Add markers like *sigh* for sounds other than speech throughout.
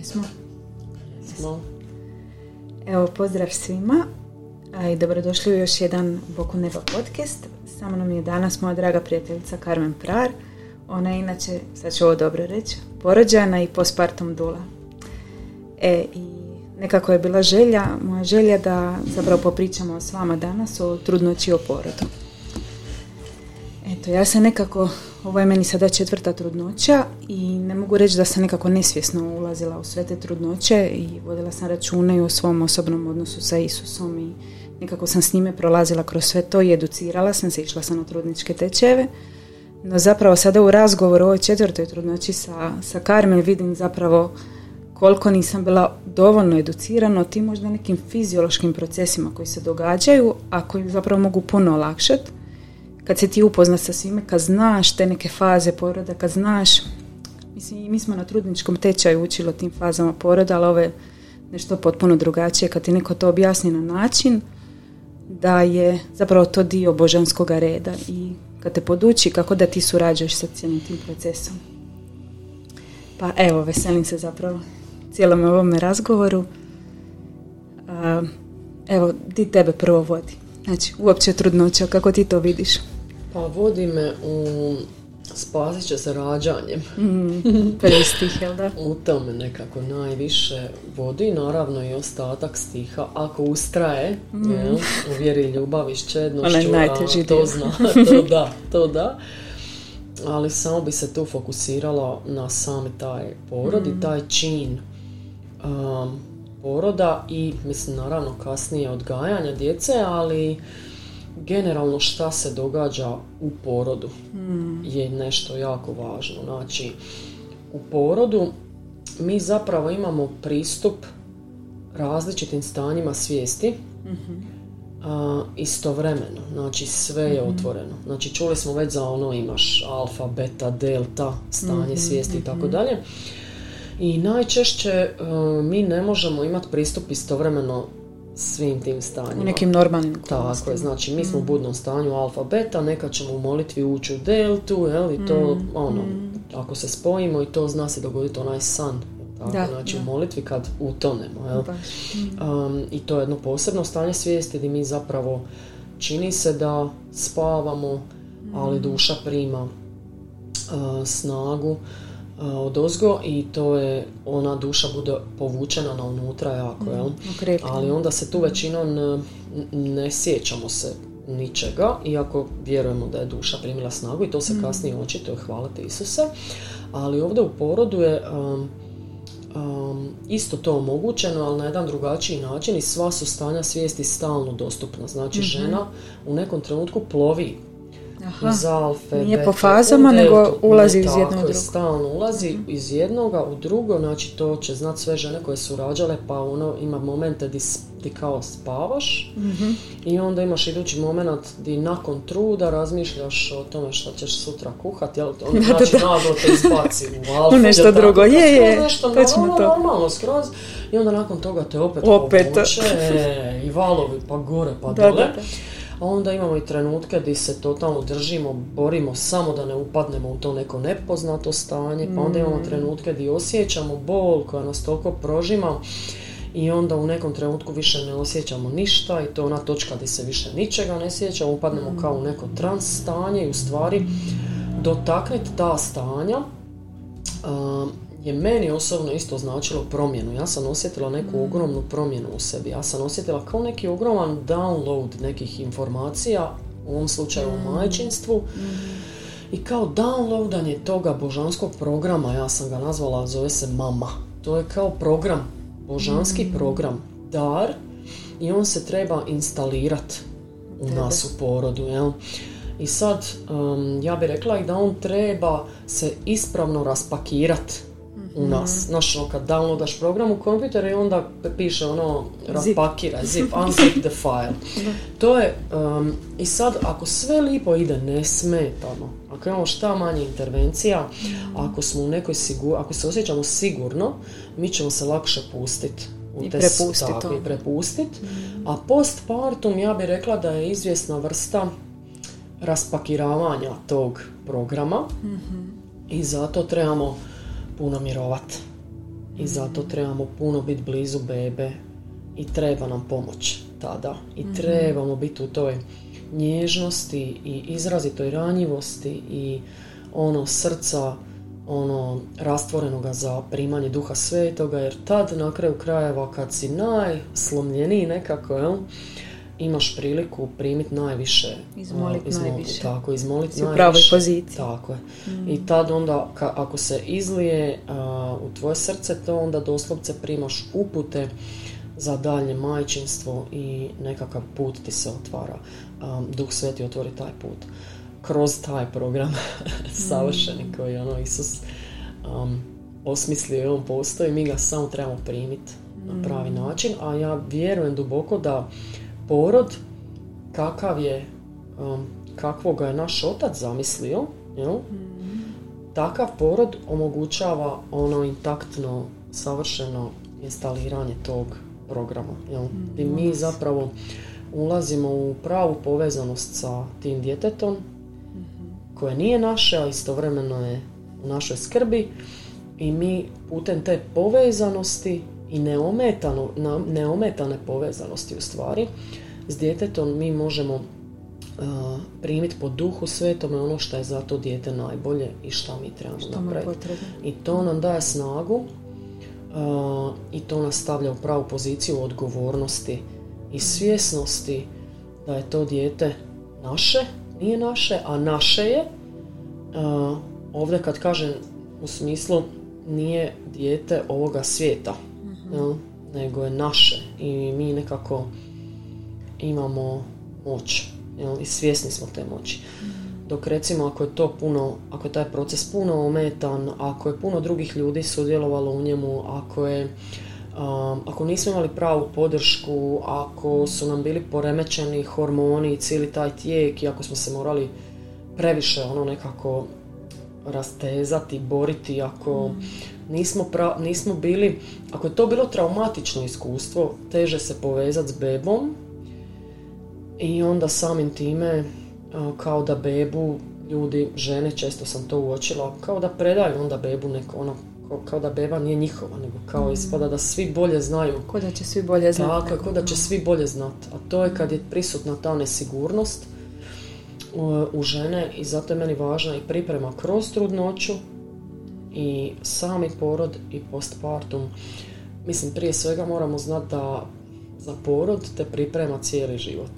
Jesmo? No. Evo, pozdrav svima i dobrodošli u još jedan Boku neba podcast. Sa mnom je danas moja draga prijateljica Carmen Prar. Ona je inače, sad ću ovo dobro reći, porođana i postpartum dula. E, i nekako je bila želja, moja želja da zapravo popričamo s vama danas o trudnoći i o porodu. Eto, ja sam nekako, ovo je meni sada četvrta trudnoća i ne mogu reći da sam nekako nesvjesno ulazila u sve te trudnoće i vodila sam račune i o svom osobnom odnosu sa Isusom i nekako sam s njime prolazila kroz sve to i educirala sam se, išla sam na trudničke tečeve. No zapravo sada u razgovoru o ovoj četvrtoj trudnoći sa, sa Carmen vidim zapravo koliko nisam bila dovoljno educirana o tim možda nekim fiziološkim procesima koji se događaju, a koji zapravo mogu puno olakšati. Kad se ti upozna sa svime, kad znaš te neke faze poroda, kad znaš, mislim, mi smo na trudničkom tečaju učili o tim fazama poroda, ali ovo je nešto potpuno drugačije kad ti neko to objasni na način da je zapravo to dio božanskog reda i kad te poduči kako da ti surađuješ sa cijelim tim procesom. Pa evo, veselim se zapravo cijelom ovome razgovoru. evo, di tebe prvo vodi? Znači, uopće trudnoća, kako ti to vidiš? Pa vodi me u spasit će se rađanjem. *laughs* Mm, prvi stih, jel da? U tome nekako najviše vodi, naravno i ostatak stiha. Ako ustraje, mm. jel, u vjeri ljubav čednošću, najteži to zna, *laughs* to da, to da. Ali samo bi se tu fokusirala na sami taj porod i mm. taj čin um, poroda i mislim naravno kasnije odgajanja djece, ali generalno šta se događa u porodu hmm. je nešto jako važno. Znači, u porodu mi zapravo imamo pristup različitim stanjima svijesti mm istovremeno. Znači, sve je mhm. otvoreno. Znači, čuli smo već za ono imaš alfa, beta, delta, stanje mhm, svijesti i tako mhm. dalje. I najčešće mi ne možemo imati pristup istovremeno svim tim stanjima. U nekim normalnim Tako je, znači mi smo u mm. budnom stanju alfa beta, nekad ćemo u molitvi ući u deltu, jel, i to, mm. ono, mm. ako se spojimo i to zna se dogoditi onaj san, tako, da, znači u molitvi kad utonemo, jel. Um, I to je jedno posebno stanje svijesti gdje mi zapravo čini se da spavamo, ali duša prima uh, snagu od ozgo i to je ona duša bude povučena na unutra jako, jel? Mm, Ali onda se tu većinom ne sjećamo se ničega, iako vjerujemo da je duša primila snagu i to se mm. kasnije očito hvalite Isuse. Ali ovdje u porodu je um, um, isto to omogućeno, ali na jedan drugačiji način i sva su stanja svijesti stalno dostupna. Znači mhm. žena u nekom trenutku plovi Aha. iz alfe, Nije po fazama, nego ulazi iz jednog u drugo. stalno ulazi iz jednoga u drugo, znači to će znat sve žene koje su rađale, pa ono ima momente di, di kao spavaš uh i onda imaš idući moment di nakon truda razmišljaš o tome što ćeš sutra kuhati, jel? Ono, *laughs* znači naglo te izbaci u *laughs* alfe. nešto drugo, je, je, nešto normalno, to. normalno skroz. I onda nakon toga te opet, opet. povuče *laughs* i valovi pa gore pa dole. Da, da a onda imamo i trenutke gdje se totalno držimo, borimo samo da ne upadnemo u to neko nepoznato stanje, pa onda imamo mm. trenutke gdje osjećamo bol koja nas toliko prožima i onda u nekom trenutku više ne osjećamo ništa i to je ona točka gdje se više ničega ne sjećamo, upadnemo kao u neko trans stanje i u stvari dotakniti ta stanja je meni osobno isto značilo promjenu. Ja sam osjetila neku mm. ogromnu promjenu u sebi. Ja sam osjetila kao neki ogroman download nekih informacija, u ovom slučaju o mm. majčinstvu. Mm. I kao downloadanje toga božanskog programa, ja sam ga nazvala, zove se Mama. To je kao program, božanski program, dar i on se treba instalirati u nas u porodu. Jel? I sad, um, ja bih rekla i da on treba se ispravno raspakirati u nas. Mm. Znaš, ono, kad downloadaš program u kompjuter i onda piše ono, rapakira, zip, *laughs* unzip the file. To je, um, i sad ako sve lipo ide nesmetano, ako imamo šta manje intervencija, mm. ako smo u nekoj sigur, ako se osjećamo sigurno, mi ćemo se lakše pustiti u I prepustiti to. I prepustit. Mm. A postpartum ja bih rekla da je izvjesna vrsta raspakiravanja tog programa mm-hmm. i zato trebamo puno mirovat. i zato trebamo puno biti blizu bebe i treba nam pomoć tada i mhm. trebamo biti u toj nježnosti i izrazitoj ranjivosti i ono srca ono rastvorenoga za primanje duha svetoga jer tad na kraju krajeva kad si najslomljeniji nekako jel, imaš priliku primiti najviše izmoliti najviše. tako izmoliti najviše u pravoj poziciji. Tako je. Mm. i tad onda ka, ako se izlije u tvoje srce to onda doslovce primaš upute za dalje majčinstvo i nekakav put ti se otvara. Duh sveti otvori taj put. Kroz taj program *laughs* savršeni mm. koji ono Isus um, osmislio i on postoji, mi ga samo trebamo primiti na pravi mm. način, a ja vjerujem duboko da porod kakav je um, kakvog ga je naš otac zamislio jel? Mm. takav porod omogućava ono intaktno savršeno instaliranje tog programa jel? i mi zapravo ulazimo u pravu povezanost sa tim djetetom koje nije naše, a istovremeno je u našoj skrbi i mi putem te povezanosti i neometano, neometane povezanosti u stvari s djetetom mi možemo uh, primiti po duhu svetome ono što je za to dijete najbolje i šta mi trebamo napraviti. I to nam daje snagu uh, i to nas stavlja u pravu poziciju odgovornosti i svjesnosti da je to dijete naše nije naše, a naše je. Uh, ovdje kad kažem u smislu nije dijete ovoga svijeta, uh nego je naše i mi nekako imamo moć jel? i svjesni smo te moći. Dok recimo ako je to puno, ako je taj proces puno ometan, ako je puno drugih ljudi sudjelovalo u njemu, ako je ako nismo imali pravu podršku, ako su nam bili poremećeni hormoni i cijeli taj tijek i ako smo se morali previše ono nekako rastezati, boriti, ako nismo, nismo bili, ako je to bilo traumatično iskustvo, teže se povezati s bebom i onda samim time kao da bebu ljudi, žene, često sam to uočila, kao da predaju onda bebu neko ono kao da beba nije njihova, nego kao mm. ispada da svi bolje znaju. Ko da će svi bolje znati. Tako, da će svi bolje znati. A to je kad je prisutna ta nesigurnost u, u žene i zato je meni važna i priprema kroz trudnoću i sami porod i postpartum. Mislim, prije svega moramo znati da za porod te priprema cijeli život.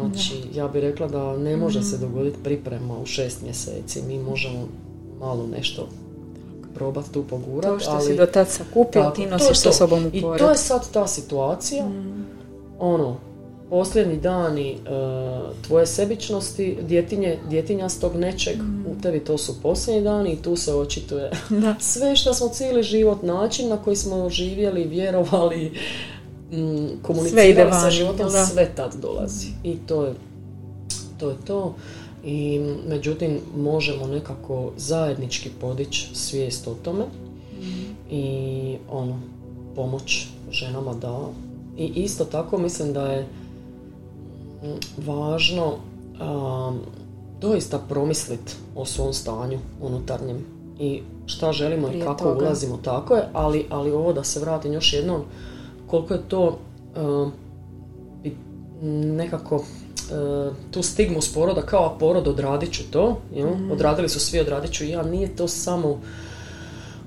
Znači, ja bih rekla da ne može se mm. dogoditi priprema u šest mjeseci. Mi možemo malo nešto probati tu pogurati. To što ali, si do tad sakupio, ti nosiš sa sobom u I to je sad ta situacija, mm. ono, posljednji dani e, tvoje sebičnosti, djetinje, djetinjastog nečeg, mm. u tebi to su posljednji dani i tu se očituje da. *laughs* sve što smo cijeli život, način na koji smo živjeli, vjerovali, komunicirali sa životom, sve tad dolazi. I to je to. Je to. I međutim možemo nekako zajednički podići svijest o tome. I ono pomoć ženama da. I isto tako mislim da je važno um, doista promisliti o svom stanju unutarnjem. I šta želimo i kako ulazimo tako je. Ali, ali ovo da se vratim još jednom koliko je to um, nekako E, tu stigmu s poroda kao porod odradit ću to, jel? Mm. odradili su svi odradit ću ja, nije to samo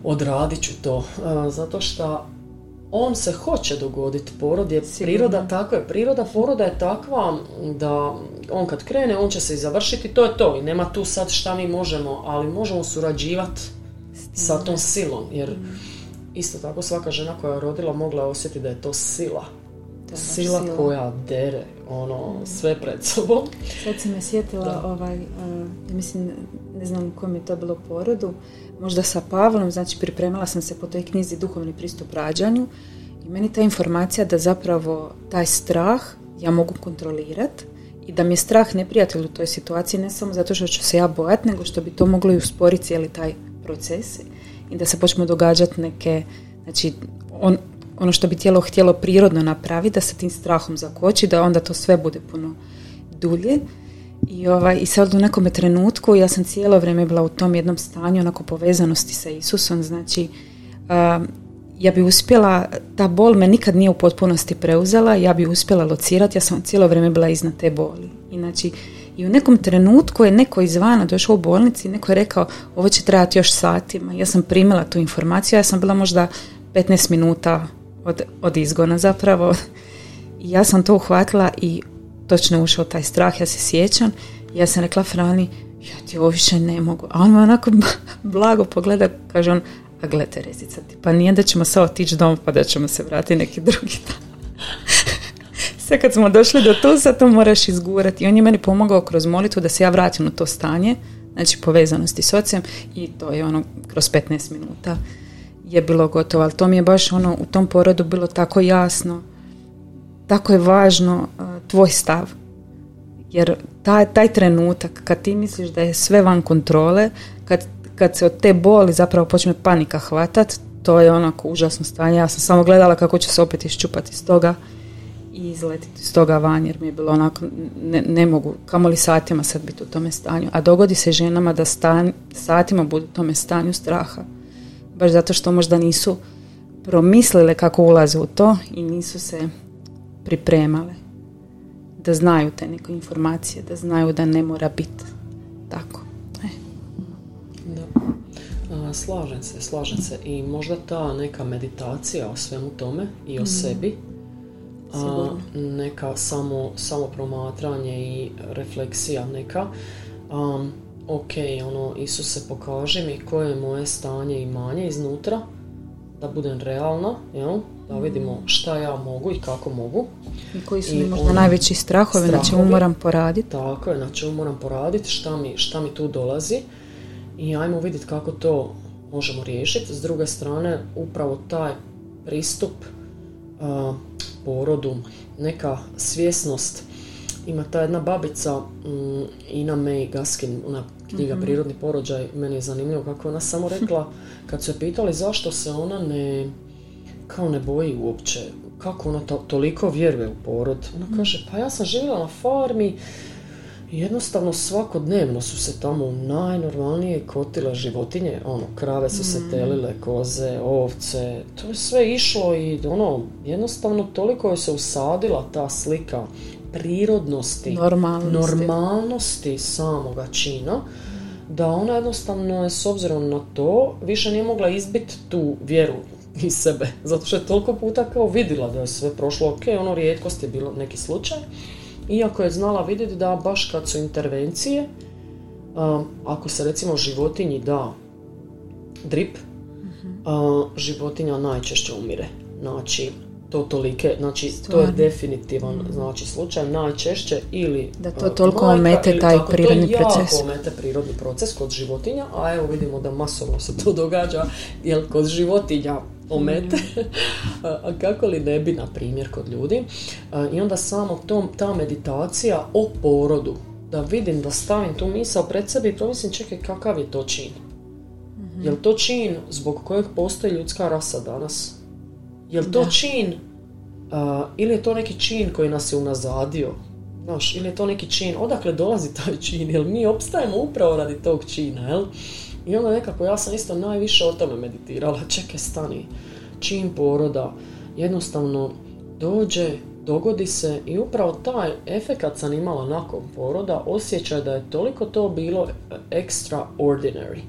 odradit ću to, e, zato što on se hoće dogoditi, porod je priroda, tako je, priroda poroda je takva da on kad krene, on će se i završiti, to je to i nema tu sad šta mi možemo, ali možemo surađivati sa tom silom, jer mm. Isto tako svaka žena koja je rodila mogla osjetiti da je to sila. Sila, koja dere ono sve pred sobom. Sad si me sjetila, ovaj, uh, mislim, ne znam u kojem je to bilo porodu, možda sa Pavlom, znači pripremala sam se po toj knjizi Duhovni pristup rađanju i meni ta informacija da zapravo taj strah ja mogu kontrolirati i da mi je strah neprijatelj u toj situaciji ne samo zato što ću se ja bojati, nego što bi to moglo i usporiti cijeli taj proces i da se počnu događati neke, znači on, ono što bi tijelo htjelo prirodno napraviti, da se tim strahom zakoči, da onda to sve bude puno dulje. I, ovaj, I sad u nekom trenutku ja sam cijelo vrijeme bila u tom jednom stanju onako povezanosti sa Isusom, znači ja bi uspjela, ta bol me nikad nije u potpunosti preuzela, ja bi uspjela locirati, ja sam cijelo vrijeme bila iznad te boli. Inači, i u nekom trenutku je neko izvana došao u bolnici i neko je rekao ovo će trajati još satima. Ja sam primila tu informaciju, ja sam bila možda 15 minuta od, od izgona zapravo. I ja sam to uhvatila i točno ušao taj strah, ja se sjećam. Ja sam rekla Frani, ja ti ovo više ne mogu. A on me onako *laughs* blago pogleda, kaže on, a gle Terezica pa nije da ćemo sad otići dom pa da ćemo se vratiti neki drugi dan. Sve kad smo došli do tu, sad to moraš izgurati. I on je meni pomogao kroz molitvu da se ja vratim u to stanje, znači povezanosti s ocem i to je ono kroz 15 minuta je bilo gotovo, ali to mi je baš ono u tom porodu bilo tako jasno, tako je važno tvoj stav. Jer taj, taj trenutak kad ti misliš da je sve van kontrole, kad, kad se od te boli zapravo počne panika hvatat, to je onako užasno stanje. Ja sam samo gledala kako će se opet iščupati iz toga i izletiti iz toga van jer mi je bilo onako, ne, ne mogu, kamoli satima sad biti u tome stanju. A dogodi se ženama da stan, satima budu u tome stanju straha. Baš zato što možda nisu promislile kako ulaze u to i nisu se pripremale. Da znaju te neke informacije, da znaju da ne mora biti tako. E. Da. slažem se, slažem se. I možda ta neka meditacija o svemu tome i o mhm. sebi a, neka samo, samo promatranje i refleksija neka. Um, ok, ono, Isuse pokaži mi koje je moje stanje i manje iznutra, da budem realna, jel? da mhm. vidimo šta ja mogu i kako mogu. I koji su mi možda ono, najveći strahovi, na čemu moram poraditi. Tako je, na čemu moram poraditi, šta mi, šta mi tu dolazi i ajmo vidjeti kako to možemo riješiti. S druge strane, upravo taj pristup porodu, neka svjesnost. Ima ta jedna babica, mm, Ina May Gaskin, ona knjiga mm Prirodni porođaj, meni je zanimljivo kako ona samo rekla, kad su je pitali zašto se ona ne, kao ne boji uopće, kako ona to, toliko vjeruje u porod. Ona mhm. kaže, pa ja sam živjela na farmi, jednostavno svakodnevno su se tamo najnormalnije kotile životinje, ono, krave su se mm. telile, koze, ovce, to je sve išlo i ono, jednostavno toliko je se usadila ta slika prirodnosti, normalnosti, normalnosti samoga čina, da ona jednostavno je s obzirom na to više nije mogla izbiti tu vjeru iz sebe, zato što je toliko puta kao vidjela da je sve prošlo ok, ono rijetkost je bilo neki slučaj, iako je znala vidjeti da baš kad su intervencije, ako se recimo životinji da drip, životinja najčešće umire. Znači, to tolike, znači to je definitivan mhm. znači, slučaj najčešće ili da to toliko omete taj prirodni to proces. To omete prirodni proces kod životinja, a evo vidimo da masovno se to događa jer kod životinja omete, mm. *laughs* a kako li ne bi, na primjer, kod ljudi. I onda samo tom, ta meditacija o porodu, da vidim, da stavim tu misao pred sebi i promislim, čekaj, kakav je to čin? mm Je li to čin zbog kojeg postoji ljudska rasa danas? Je li to čin ili je to neki čin koji nas je unazadio? Znaš, ili je to neki čin, odakle dolazi taj čin, jel mi opstajemo upravo radi tog čina, jel? I onda nekako ja sam isto najviše o tome meditirala. Čekaj, stani. Čim poroda jednostavno dođe, dogodi se i upravo taj efekat sam imala nakon poroda, osjećaj da je toliko to bilo extraordinary.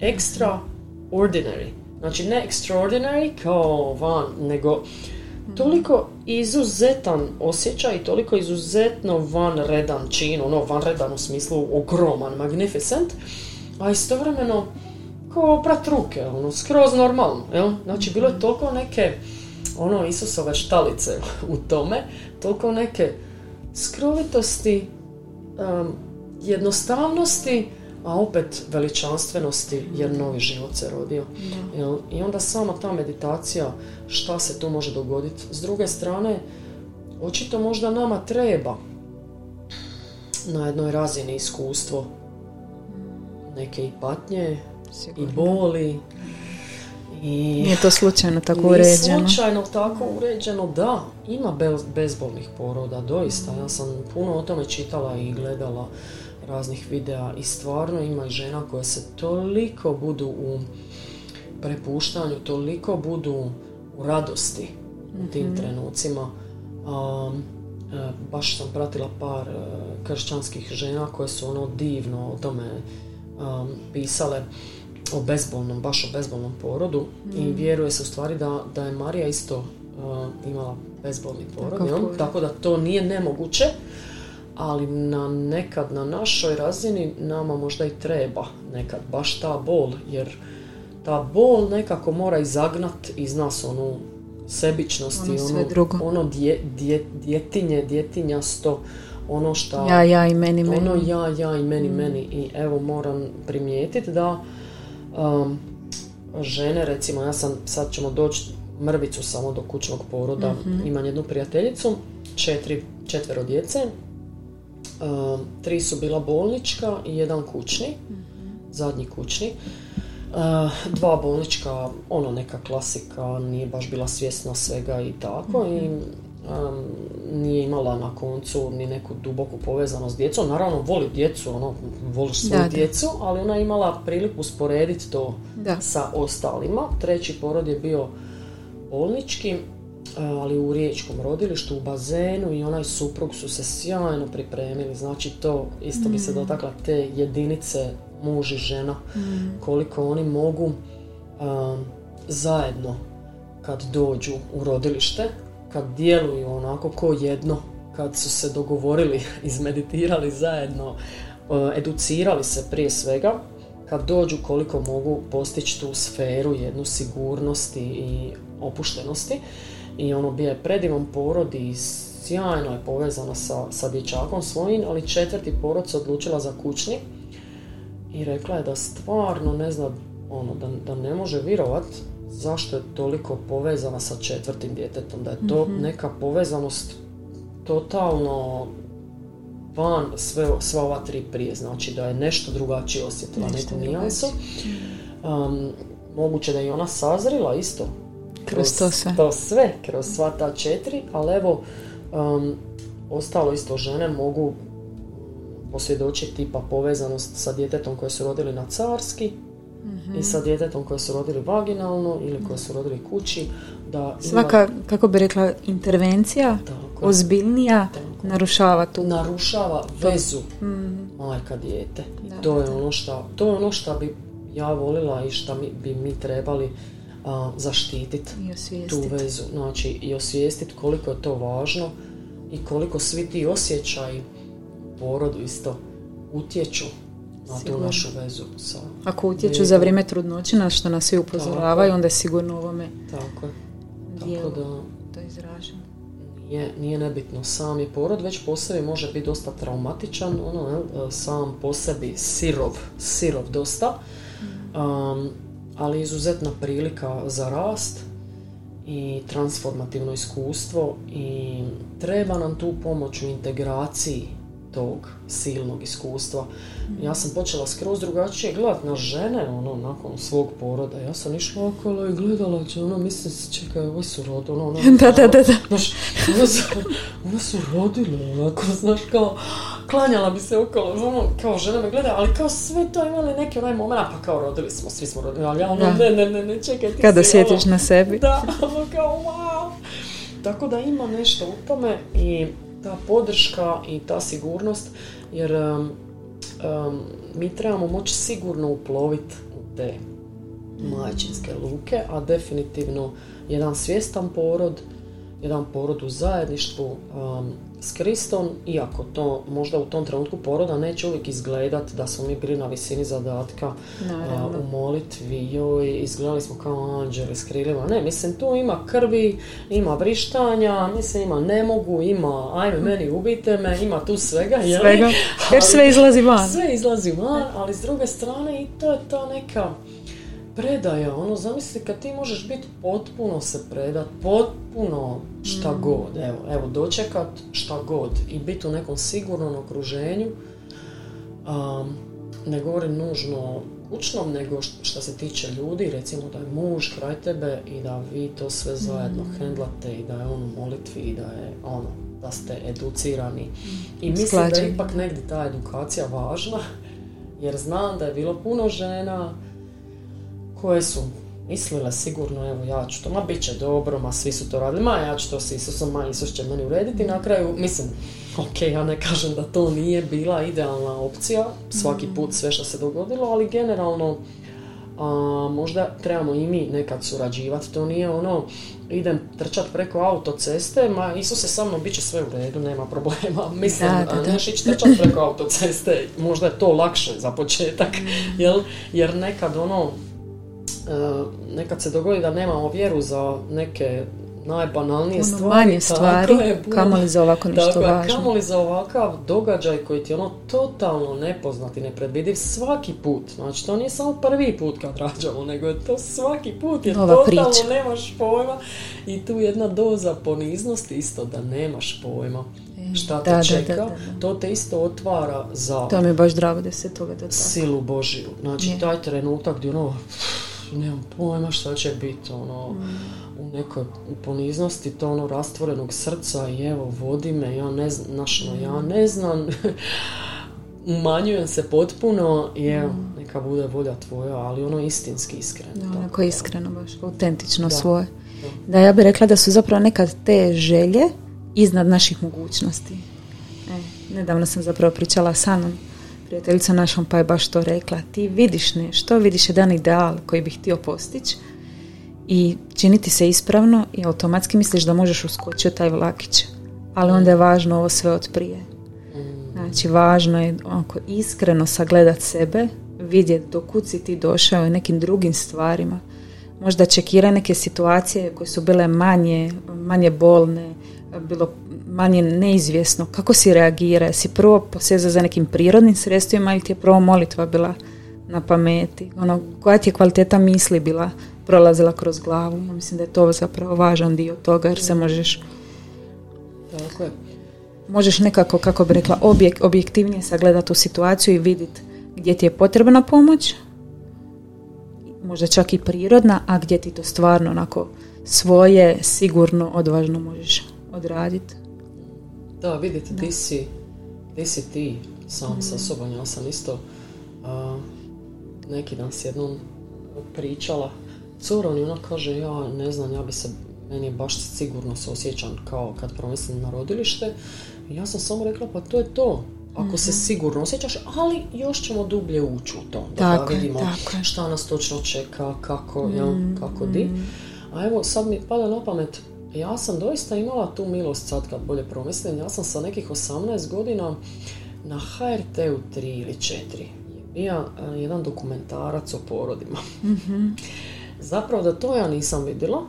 Extraordinary. Znači ne extraordinary kao van, nego toliko izuzetan osjećaj i toliko izuzetno vanredan čin, ono vanredan u smislu ogroman, magnificent, a istovremeno kao oprat ruke, ono, skroz normalno, jel? Znači, bilo je toliko neke, ono, Isusove štalice u tome, toliko neke skrovitosti, um, jednostavnosti, a opet veličanstvenosti jer novi život se rodio. Jel? I onda sama ta meditacija, šta se tu može dogoditi. S druge strane, očito možda nama treba na jednoj razini iskustvo neke i patnje i boli. I nije to slučajno tako nije uređeno. slučajno tako uređeno, da. Ima bezbolnih poroda, doista. Ja sam puno o tome čitala i gledala raznih videa i stvarno ima i žena koje se toliko budu u prepuštanju, toliko budu u radosti u tim mhm. trenucima. E, baš sam pratila par e, kršćanskih žena koje su ono divno o tome pisale o bezbolnom, baš o bezbolnom porodu i mm. vjeruje se u stvari da, da je Marija isto imala bezbolni porod, tako da to nije nemoguće, ali na nekad na našoj razini nama možda i treba nekad baš ta bol, jer ta bol nekako mora izagnat iz nas onu sebičnosti, ono, sve ono, drugo. ono dje, dje, djetinje, djetinjasto, ono što... Ja, ja i meni, meni. Ono ja, ja i meni, mm. meni. I evo moram primijetiti da um, žene, recimo, ja sam, sad ćemo doći mrvicu samo do kućnog poroda, mm imam jednu prijateljicu, četiri, četvero djece, um, tri su bila bolnička i jedan kućni, mhm. zadnji kućni. Uh, dva bolnička, ono neka klasika, nije baš bila svjesna svega i tako i um, nije imala na koncu ni neku duboku povezanost s djecom. Naravno, voli djecu, ono, voli svoju djecu, ali ona je imala priliku usporediti to sa ostalima. Treći porod je bio bolnički, ali u riječkom rodilištu, u bazenu i onaj suprug su se sjajno pripremili. Znači to isto bi se mm. dotakla te jedinice muž i žena, mm. koliko oni mogu um, zajedno kad dođu u rodilište, kad djeluju onako ko jedno, kad su se dogovorili, *laughs* izmeditirali zajedno, uh, educirali se prije svega, kad dođu koliko mogu postići tu sferu, jednu sigurnosti i opuštenosti. I ono bio je predivan porod i sjajno je povezana sa, sa dječakom svojim, ali četvrti porod se odlučila za kućni i rekla je da stvarno ne zna, ono, da, da ne može virovat zašto je toliko povezana sa četvrtim djetetom, da je to mhm. neka povezanost totalno van sve, sva ova tri prije, znači da je nešto drugačije osjetila, neku nijansu. Um, moguće da je i ona sazrila isto. Kroz, to sve. To sve, kroz sva ta četiri, ali evo, um, ostalo isto žene mogu posvjedočiti tipa povezanost sa djetetom koje su rodili na carski i sa djetetom koje su rodili vaginalno ili koje su rodili kući. Da Svaka, kako bi rekla, intervencija tako, ozbiljnija narušava tu. Narušava vezu mm majka dijete. to, je ono šta, to je ono što bi ja volila i što mi, bi mi trebali a, zaštititi tu vezu. Znači i osvijestiti koliko je to važno i koliko svi ti osjećaji porodu isto utječu na tu našu vezu sa... Ako utječu za vrijeme trudnoće na što nas svi upozoravaju, onda je sigurno ovome Tako je. Tako da... To izraženo. Nije, nije nebitno. Sami porod, već po sebi može biti dosta traumatičan, ono, sam po sebi sirov, sirov dosta, um, ali izuzetna prilika za rast i transformativno iskustvo i treba nam tu pomoć u integraciji tog silnog iskustva. Ja sam počela skroz drugačije gledat na žene, ono, nakon svog poroda. Ja sam išla okolo i gledala, će ono, mislim se, čekaj, ovo su rod, ono, ono, *laughs* da, da, da, da. Znaš, ono su, ono su rodile, onako, znaš, kao, klanjala bi se okolo, ono, kao žene me gleda, ali kao sve to imali neki onaj moment, pa kao rodili smo, svi smo rodili, ali ja ono, ne, ne, ne, ne, čekaj, ti Kada sjetiš ono, na sebi. *laughs* Da, ono, kao, wow. Tako da ima nešto u tome i ta podrška i ta sigurnost, jer um, um, mi trebamo moći sigurno uploviti u te majčinske luke, a definitivno jedan svjestan porod, jedan porod u zajedništvu um, s Kristom, iako to možda u tom trenutku poroda neće uvijek izgledat da smo mi bili na visini zadatka u molitvi, joj, izgledali smo kao anđeli s krilima. Ne, mislim, tu ima krvi, ima vrištanja, mislim, ima ne mogu, ima ajme meni ubite me, ima tu svega, jeli? Svega, jer sve izlazi van. Sve izlazi van, ali s druge strane i to je ta neka predaja, ono, zamisli kad ti možeš biti potpuno se predat, potpuno šta mm. god, evo, evo, dočekat šta god i biti u nekom sigurnom okruženju, um, ne govorim nužno kućnom, nego što se tiče ljudi, recimo da je muž kraj tebe i da vi to sve zajedno mm. hendlate i da je on u molitvi i da je ono, da ste educirani. I mislim da je ipak negdje ta edukacija važna, jer znam da je bilo puno žena koje su mislila sigurno, evo ja ću to, ma bit će dobro, ma svi su to radili, ma ja ću to s Isusom, ma Isus će meni urediti. Na kraju, mislim, ok, ja ne kažem da to nije bila idealna opcija, svaki mm. put sve što se dogodilo, ali generalno a, možda trebamo i mi nekad surađivati, to nije ono, idem trčat preko autoceste, ma Isuse sa mnom bit će sve u redu, nema problema. *laughs* Mislim, da, da, da. ići trčat preko autoceste, možda je to lakše za početak, mm. jel? jer nekad ono, nekad se dogodi da nemamo vjeru za neke najbanalnije ono stvari. Manje stvari, kamoli za ovako nešto važno. Kamoli za ovakav događaj koji ti je ono totalno nepoznat i nepredvidiv svaki put. Znači, to nije samo prvi put kad rađamo, nego je to svaki put jer Ova totalno nemaš pojma. I tu jedna doza poniznosti isto da nemaš pojma e, šta te čeka, to te isto otvara za... To mi je baš drago da se toga Silu Božiju. Znači, taj trenutak gdje ono, nemam pojma šta će biti, ono, mm u nekoj poniznosti to ono rastvorenog srca i evo vodi me, ja ne znam, našno, ja ne znam, *laughs* umanjujem se potpuno i evo, mm. neka bude volja tvoja, ali ono istinski iskreno. Da, onako iskreno baš, autentično svoje. Da. ja bih rekla da su zapravo nekad te želje iznad naših mogućnosti. E, nedavno sam zapravo pričala sa Anom, prijateljica našom, pa je baš to rekla. Ti vidiš nešto, vidiš jedan ideal koji bih htio postići, i činiti se ispravno i automatski misliš da možeš uskočiti taj vlakić. Ali onda je važno ovo sve od prije. Znači, važno je onako iskreno sagledat sebe, vidjeti do kud si ti došao i nekim drugim stvarima. Možda čekira neke situacije koje su bile manje, manje bolne, bilo manje neizvjesno. Kako si reagira? Si prvo posezao za nekim prirodnim sredstvima ili ti je prvo molitva bila na pameti? Ono, koja ti je kvaliteta misli bila prolazila kroz glavu. Mislim da je to zapravo važan dio toga jer se možeš Tako je. možeš nekako, kako bi rekla, objek, objektivnije sagledati tu situaciju i vidjeti gdje ti je potrebna pomoć, možda čak i prirodna, a gdje ti to stvarno onako svoje, sigurno, odvažno možeš odraditi. Da, vidite, ti si, ti si ti sam sa mhm. sobom. Ja sam isto neki dan s jednom pričala cura i ona kaže, ja ne znam, ja bi se, meni je baš sigurno se osjećam kao kad promislim na rodilište. I ja sam samo rekla, pa to je to. Ako se mhm. sigurno osjećaš, ali još ćemo dublje ući u to. Da vidimo šta nas točno čeka, kako, ja, mhm, kako di. Mhm. A evo, sad mi pada na pamet, ja sam doista imala tu milost sad kad bolje promislim. Ja sam sa nekih 18 godina na HRT-u 3 ili 4 je bio jedan dokumentarac o porodima. mm Zapravo da to ja nisam vidjela,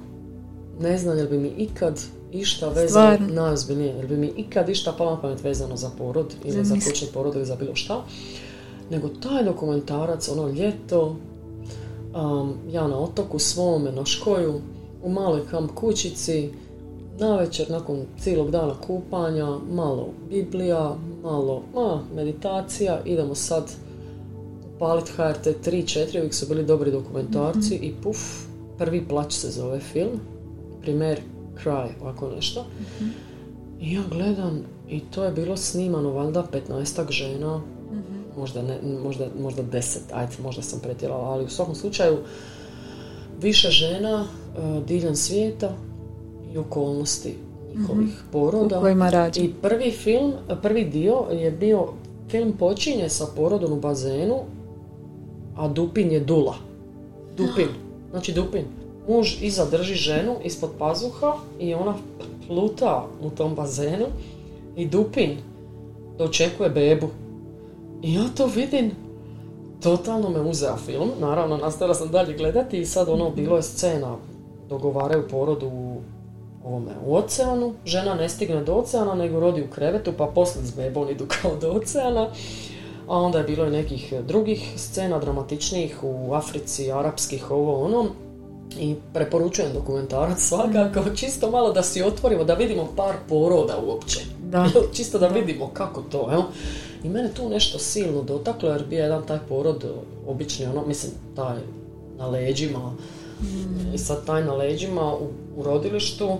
ne znam jel bi mi ikad išta vezano, najozbiljnije, jel bi mi ikad išta palo na pamet vezano za porod ili za kućni porod ili za bilo šta, nego taj dokumentarac, ono ljeto, um, ja na otoku svome, na škoju, u maloj kamp kućici, na večer nakon cijelog dana kupanja, malo Biblija, malo a, meditacija, idemo sad palit HRT 3-4, uvijek su bili dobri dokumentarci mm-hmm. i puf, prvi plać se zove film, primer Cry, ovako nešto. Mm-hmm. I ja gledam i to je bilo snimano valjda 15 žena, mm-hmm. možda, ne, možda, možda 10, ajde, možda sam pretjerala, ali u svakom slučaju više žena diljem svijeta i okolnosti njihovih mm-hmm. poroda. U kojima I prvi film, prvi dio je bio, film počinje sa porodom u bazenu a Dupin je Dula. Dupin. *gasps* Znači Dupin. Muž iza drži ženu ispod pazuha i ona pluta u tom bazenu i Dupin dočekuje bebu. I ja to vidim, totalno me uzeo film, naravno nastavila sam dalje gledati i sad ono bilo je scena, dogovaraju porodu u ovome, u oceanu, žena ne stigne do oceana nego rodi u krevetu pa poslije s bebom idu kao do oceana a onda je bilo i nekih drugih scena dramatičnijih u Africi, arapskih, ovo ono. I preporučujem dokumentarac svakako, *laughs* čisto malo da si otvorimo, da vidimo par poroda uopće. Da. *laughs* čisto da, vidimo kako to, evo. I mene tu nešto silno dotaklo, jer bio jedan taj porod, obični ono, mislim, taj na leđima. Mm. I sad taj na leđima u, u rodilištu,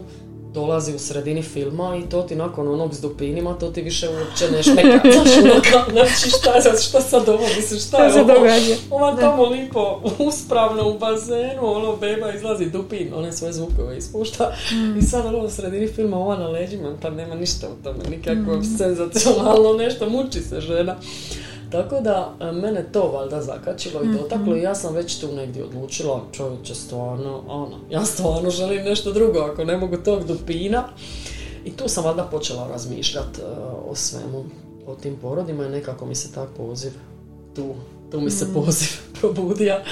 dolazi u sredini filma i to ti nakon onog s dupinima, to ti više uopće ne šmeka. *laughs* Ono znači šta, šta sad ovo, mislim šta je ovo? Ova tamo lipo uspravno u bazenu, ono beba izlazi dupin, one svoje zvukove ispušta mm. i sad ono u sredini filma ova na leđima, pa nema ništa u tome, nikakvo mm. senzacionalno nešto, muči se žena. Tako da, e, mene to valjda zakačilo i mhm. dotaklo i ja sam već tu negdje odlučila, čovječe, stvarno, ono, ja stvarno želim nešto drugo, ako ne mogu tog dupina. I tu sam valjda počela razmišljati uh, o svemu, o tim porodima i nekako mi se tak poziv tu, tu mi se mhm. poziv *laughs* probudija.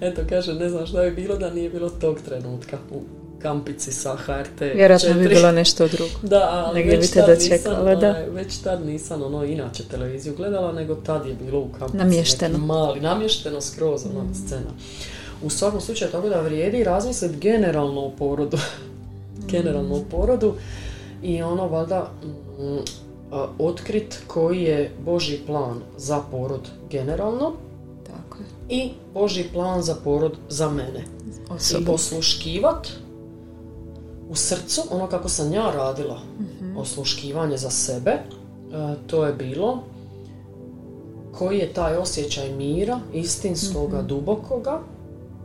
Eto, kaže, ne znam šta bi bilo da nije bilo tog trenutka u kampici sa HRT Vjerojatno bi bilo nešto drugo. *laughs* Da, ali Negdje već, tad nisam, da. Već tad nisam ono inače televiziju gledala, nego tad je bilo u kampici namješteno. mali, namješteno skroz ona mm. scena. U svakom slučaju tako da vrijedi razmisliti generalno o porodu. *laughs* generalno o porodu i ono valjda mm, otkrit koji je Boži plan za porod generalno tako i Boži plan za porod za mene. I posluškivat u srcu, ono kako sam ja radila mm osluškivanje za sebe, e, to je bilo koji je taj osjećaj mira, istinskoga, mm dubokoga,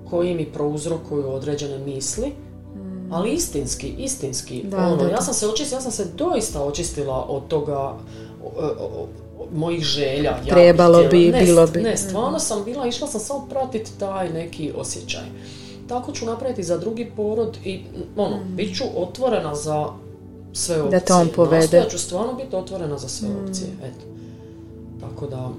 koji mi prouzrokuju određene misli, mhm. ali istinski, istinski. Da, ono, ja sam se očistila, ja sam se doista očistila od toga, mojih želja. Trebalo bi, ne, bilo bi. Ne, stvarno sam bila, išla sam samo pratiti taj neki osjećaj tako ću napraviti za drugi porod i ono, mm. bit ću otvorena za sve opcije. Da te on povede. ću stvarno biti otvorena za sve mm. opcije. Eto. Tako da...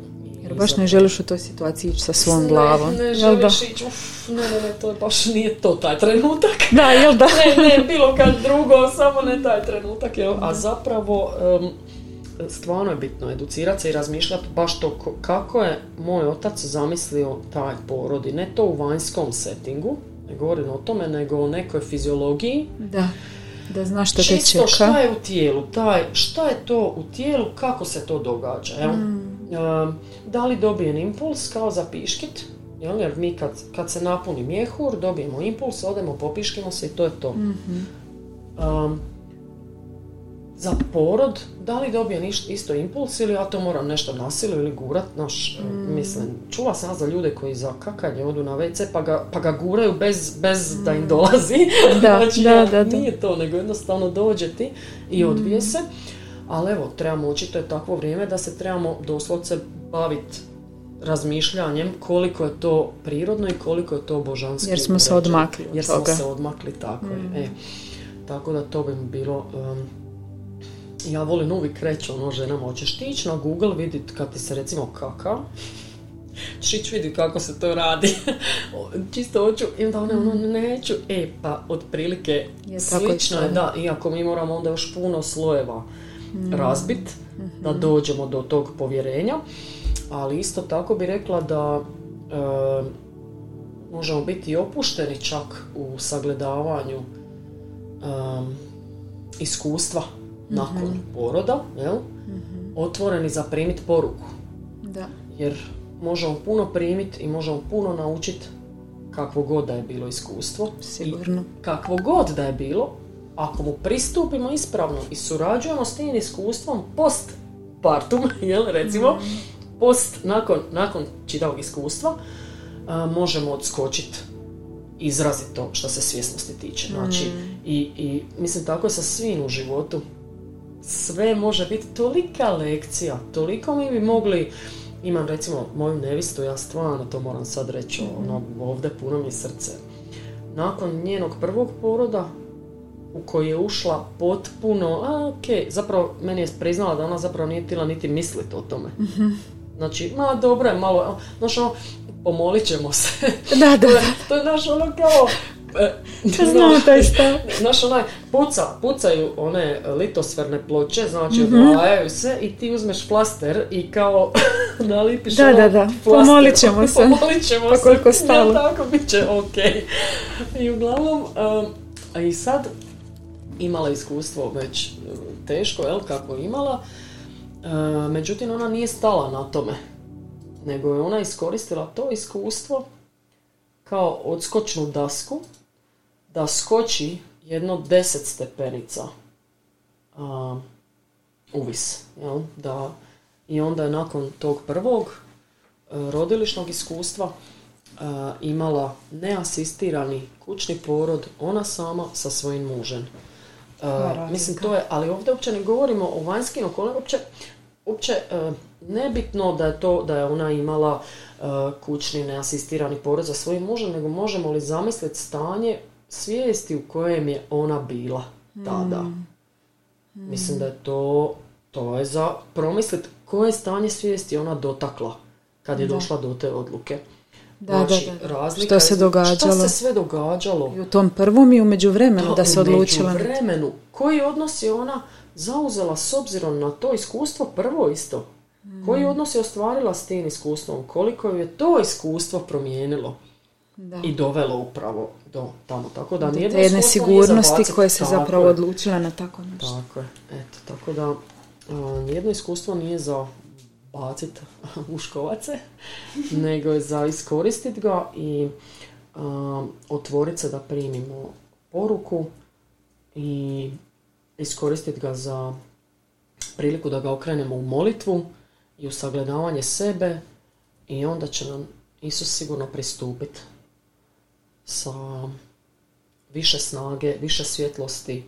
Jer baš ne želiš u toj situaciji ići sa svom ne, glavom. Ne, želiš ići, uf, ne, ne, ne, to baš nije to taj trenutak. Da, jel da? ne, ne, bilo kad drugo, samo ne taj trenutak, jel? A zapravo, stvarno je bitno educirati se i razmišljati baš to kako je moj otac zamislio taj porod i ne to u vanjskom settingu, ne govorim o tome, nego o nekoj fiziologiji. Da, da znaš što te čeka. šta je u tijelu, taj, šta je to u tijelu, kako se to događa. Jel? Mm. da li dobijem impuls kao za piškit, jel? jer mi kad, kad se napuni mjehur, dobijemo impuls, odemo, popiškimo se i to je to. mm za porod, da li dobije ništa, isto impuls ili ja to moram nešto nasilu ili gurat, naš, e, mm. mislim, čula sam za ljude koji za kakanje odu na WC pa ga, pa ga guraju bez, bez da im mm. dolazi. *laughs* Da, *laughs* znači, da, da, da, nije to, nego jednostavno dođe ti i mm. odbije se. Ali evo, trebamo, očito je takvo vrijeme da se trebamo doslovce baviti razmišljanjem koliko je to prirodno i koliko je to božanski. Jer smo se odmakli Jer smo se odmakli, tako je. E, tako da to bi mi bilo ja volim uvijek reći ono ženama, hoćeš ti ići na Google vidjeti kad ti se recimo kaka, *laughs* ćeš vidi kako se to radi. *laughs* Čisto hoću, i onda one ono neću. E, pa otprilike je slično je, da, iako mi moramo onda još puno slojeva mm. razbit da mhm. dođemo do tog povjerenja. Ali isto tako bi rekla da e, možemo biti opušteni čak u sagledavanju e, iskustva nakon mm poroda, jel? mm otvoreni za primiti poruku. Da. Jer možemo puno primiti i možemo puno naučiti kakvo god da je bilo iskustvo. Sigurno. I kakvo god da je bilo, ako mu pristupimo ispravno i surađujemo s tim iskustvom post partum, *laughs* jel, recimo, mm post, nakon, nakon čitavog iskustva, možemo odskočiti izrazito što se svjesnosti tiče. Znači, mm. i, i mislim tako je sa svim u životu sve može biti tolika lekcija, toliko mi bi mogli, imam recimo moju nevistu, ja stvarno to moram sad reći, mhm. ono, ovdje puno mi srce. Nakon njenog prvog poroda, u koji je ušla potpuno, a ok, zapravo meni je priznala da ona zapravo nije htjela niti misliti o tome. Mhm. Znači, ma dobro je malo, znaš ono, pomolit ćemo se. Da, da. to je naš ono kao, *laughs* E, Znamo taj stav. Znaš, onaj, puca, pucaju one litosferne ploče, znači mm se i ti uzmeš plaster i kao *laughs* nalipiš da, da, da. Pomolit ćemo *laughs* se. Pomolit ćemo pa koliko stalo. Ja, tako, bit će ok. I uglavnom, um, a i sad imala iskustvo već teško, jel, kako imala. Uh, međutim, ona nije stala na tome. Nego je ona iskoristila to iskustvo kao odskočnu dasku da skoči jedno deset stepenica a, uvis. Jel? Da, I onda je nakon tog prvog a, rodilišnog iskustva imala neasistirani kućni porod, ona sama sa svojim mužem. mislim, to je, ali ovdje uopće ne govorimo o vanjskim okolima, uopće, uopće nebitno da je to da je ona imala kućni neasistirani porod za svojim mužem, nego možemo li zamisliti stanje svijesti u kojem je ona bila tada. Mm. Mislim da je to, to je za promisliti koje stanje svijesti ona dotakla kad je došla do te odluke. Da, znači, da, da. Što se događalo? Šta se sve događalo? I u tom prvom i u međuvremenu da, da se odlučila. U vremenu. Koji odnos je ona zauzela s obzirom na to iskustvo prvo isto? Koji mm. odnos je ostvarila s tim iskustvom? Koliko je to iskustvo promijenilo? Da. I dovelo upravo do tamo. Tako da, nijedno jedne sigurnosti koje se zapravo je. odlučila na tako nešto. Tako je. Eto, tako da nijedno iskustvo nije za baciti u *laughs* škovace, *laughs* nego je za iskoristiti ga i otvoriti se da primimo poruku i iskoristiti ga za priliku da ga okrenemo u molitvu i u sagledavanje sebe i onda će nam Isus sigurno pristupiti sa više snage, više svjetlosti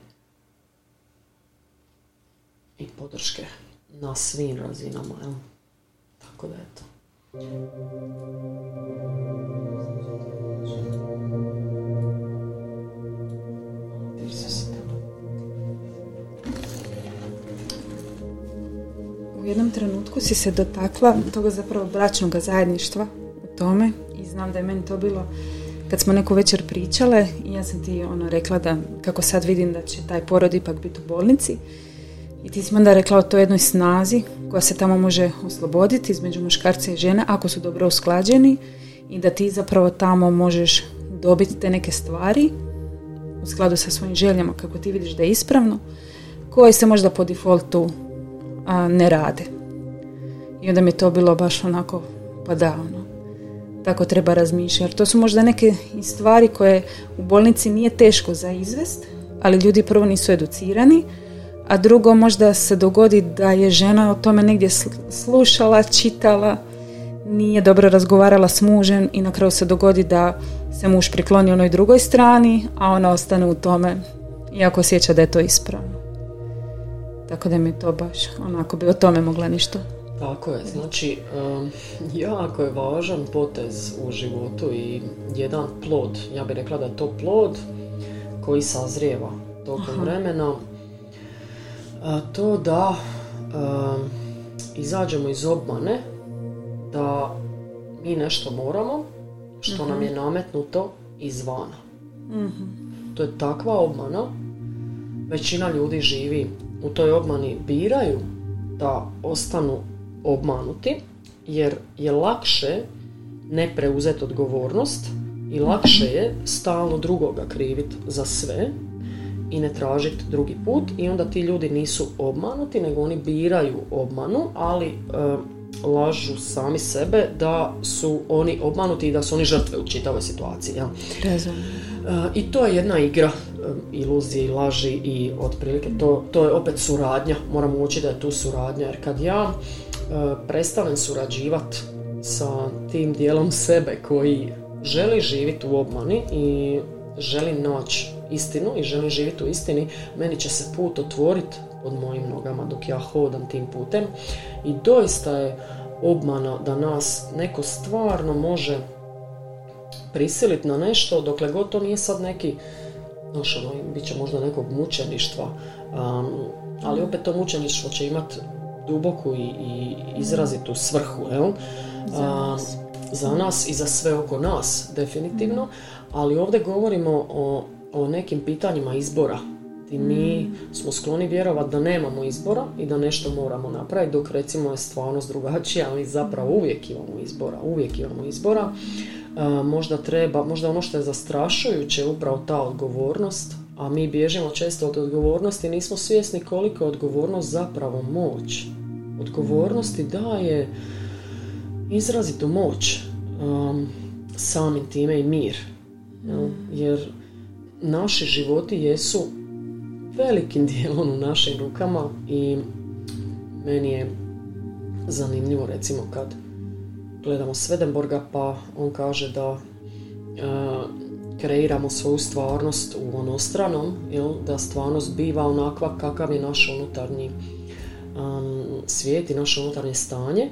i podrške na svim razinama. Jel? Tako da eto. U jednom trenutku si se dotakla toga zapravo bračnog zajedništva u tome i znam da je meni to bilo kad smo neku večer pričale i ja sam ti ono rekla da kako sad vidim da će taj porod ipak biti u bolnici i ti si onda rekla o toj jednoj snazi koja se tamo može osloboditi između muškarca i žene ako su dobro usklađeni i da ti zapravo tamo možeš dobiti te neke stvari u skladu sa svojim željama kako ti vidiš da je ispravno koje se možda po defaultu a, ne rade. I onda mi je to bilo baš onako pa da, ono, tako treba razmišljati. To su možda neke stvari koje u bolnici nije teško za izvest, ali ljudi prvo nisu educirani, a drugo možda se dogodi da je žena o tome negdje slušala, čitala, nije dobro razgovarala s mužem i na kraju se dogodi da se muž prikloni onoj drugoj strani, a ona ostane u tome, iako osjeća da je to ispravno. Tako da mi je to baš, onako bi o tome mogla nešto tako je, znači jako je važan potez u životu i jedan plod, ja bih rekla da je to plod koji sazrijeva tokom vremena. A, to da izađemo iz obmane, da mi nešto moramo, što nam je mhm. nametnuto izvana. Mhm. To je takva obmana, većina ljudi živi u toj obmani, biraju da ostanu obmanuti jer je lakše ne preuzeti odgovornost i lakše je stalno drugoga kriviti za sve i ne tražiti drugi put i onda ti ljudi nisu obmanuti nego oni biraju obmanu ali e, lažu sami sebe da su oni obmanuti i da su oni žrtve u čitavoj situaciji. Ja? E, I to je jedna igra iluzije i laži i otprilike to, to je opet suradnja. Moramo učiti da je tu suradnja jer kad ja E, prestanem surađivati sa tim dijelom sebe koji želi živjeti u obmani i želi naći istinu i želi živjeti u istini, meni će se put otvoriti pod mojim nogama dok ja hodam tim putem i doista je obmana da nas neko stvarno može prisiliti na nešto dokle god to nije sad neki znaš ono, bit će možda nekog mučeništva ali opet to mučeništvo će imati duboku i, i izrazitu svrhu jel? Za, nas. za nas i za sve oko nas definitivno, ali ovdje govorimo o, o nekim pitanjima izbora i mi mm. smo skloni vjerovati da nemamo izbora i da nešto moramo napraviti, dok recimo je stvarnost drugačija, ali zapravo uvijek imamo izbora, uvijek imamo izbora. Možda treba, možda ono što je zastrašujuće je upravo ta odgovornost, a mi bježimo često od odgovornosti, nismo svjesni koliko je odgovornost zapravo moć odgovornosti daje izrazitu moć um, samim time i mir. Jer naši životi jesu velikim *laughs* dijelom u našim rukama i meni je zanimljivo recimo kad gledamo Svedenborga pa on kaže da uh, kreiramo svoju stvarnost u onostranom, jel, da stvarnost biva onakva kakav je naš unutarnji um, svijet i naše unutarnje stanje.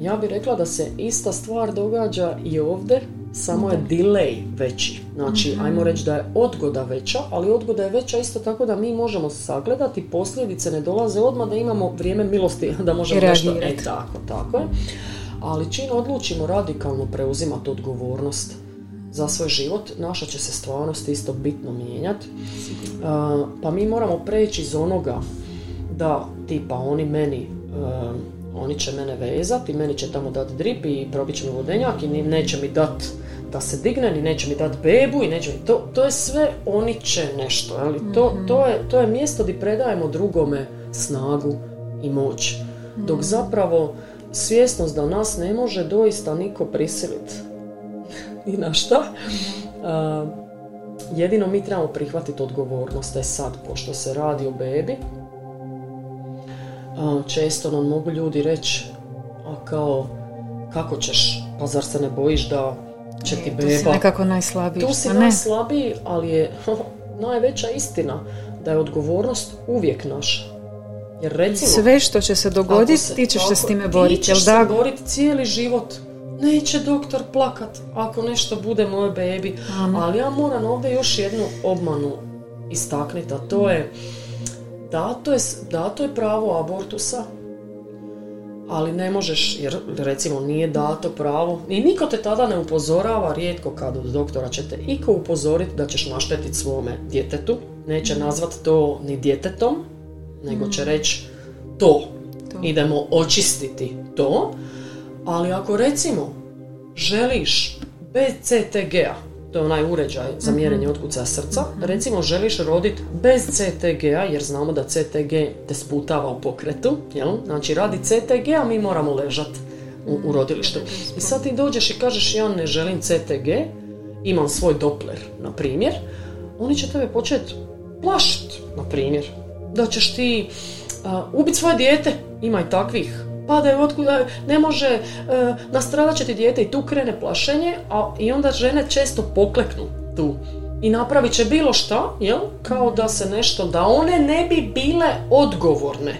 Ja bih rekla da se ista stvar događa i ovdje, samo je delay veći. Znači, mm ajmo reći da je odgoda veća, ali odgoda je veća isto tako da mi možemo sagledati, posljedice ne dolaze odmah da imamo vrijeme milosti, *laughs* da možemo nešto... E, tako, tako je. Ali čim odlučimo radikalno preuzimati odgovornost za svoj život, naša će se stvarnost isto bitno mijenjati. pa mi moramo preći iz onoga da tipa oni meni oni će mene vezati, meni će tamo dati drip i probit će mi vodenjak i neće mi dati da se digne, ni neće mi dati bebu i neće mi... To, to je sve oni će nešto, ali to, mhm. to, je, to je mjesto gdje predajemo drugome snagu i moć. Dok mhm. zapravo svjesnost da nas ne može doista niko prisiliti *laughs* i na šta. Uh, jedino mi trebamo prihvatiti odgovornost. E sad, pošto se radi o bebi, uh, često nam mogu ljudi reći, a kao, kako ćeš, pa zar se ne bojiš da će ti beba... Tu si nekako najslabiji. Tu si najslabiji, ali je *laughs* najveća istina da je odgovornost uvijek naša. Jer recimo... Sve što će se dogoditi, ti ćeš se s time boriti. Ti ćeš se boriti cijeli život. Neće doktor plakat ako nešto bude moj bebi. Ali ja moram ovdje još jednu obmanu istaknuti, a to je dato je, dato je pravo abortusa, ali ne možeš, jer recimo nije dato pravo. I niko te tada ne upozorava, rijetko kad od doktora će te iko upozoriti da ćeš naštetiti svome djetetu, neće nazvat to ni djetetom, nego će mhm. reći to. to, idemo očistiti to, ali ako recimo želiš bez CTG-a, to je onaj uređaj za mhm. mjerenje otkucaja srca, mhm. recimo želiš roditi bez CTG-a, jer znamo da CTG te sputava u pokretu, jel? znači radi CTG-a mi moramo ležati u, u rodilištu. I sad ti dođeš i kažeš ja ne želim CTG, imam svoj Doppler, na primjer, oni će tebe početi plašiti, na primjer, da ćeš ti uh, ubiti svoje dijete, ima i takvih padaju otkuda, ne može, e, nastradat će ti dijete i tu krene plašenje, a i onda žene često pokleknu tu i napravit će bilo šta, jel? Kao da se nešto, da one ne bi bile odgovorne.